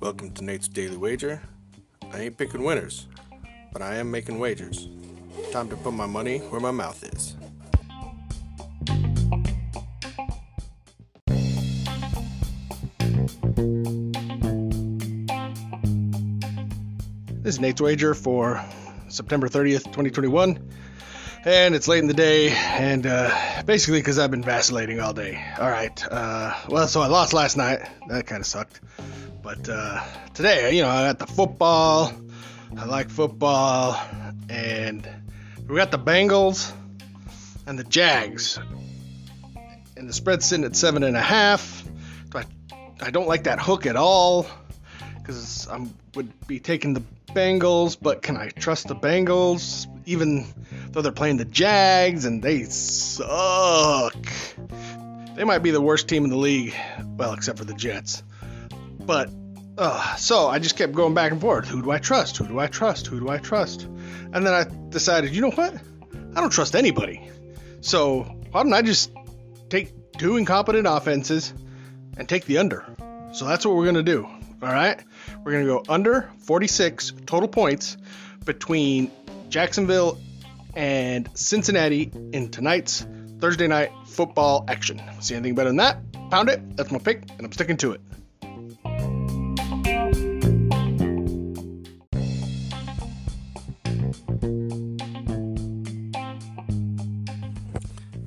Welcome to Nate's Daily Wager. I ain't picking winners, but I am making wagers. Time to put my money where my mouth is. This is Nate's Wager for September 30th, 2021. And it's late in the day, and uh, basically because I've been vacillating all day. All right. Uh, well, so I lost last night. That kind of sucked. But uh, today, you know, I got the football. I like football. And we got the Bengals and the Jags. And the spread's sitting at seven and a half. I, I don't like that hook at all because I would be taking the Bengals, but can I trust the Bengals even though they're playing the Jags and they suck? They might be the worst team in the league, well, except for the Jets. But uh, so I just kept going back and forth. Who do I trust? Who do I trust? Who do I trust? And then I decided, you know what? I don't trust anybody. So why don't I just take two incompetent offenses and take the under? So that's what we're gonna do. All right. We're going to go under 46 total points between Jacksonville and Cincinnati in tonight's Thursday night football action. See anything better than that? Pound it. That's my pick, and I'm sticking to it.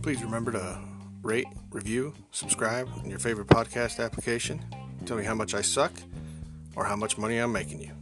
Please remember to rate, review, subscribe in your favorite podcast application. Tell me how much I suck or how much money I'm making you.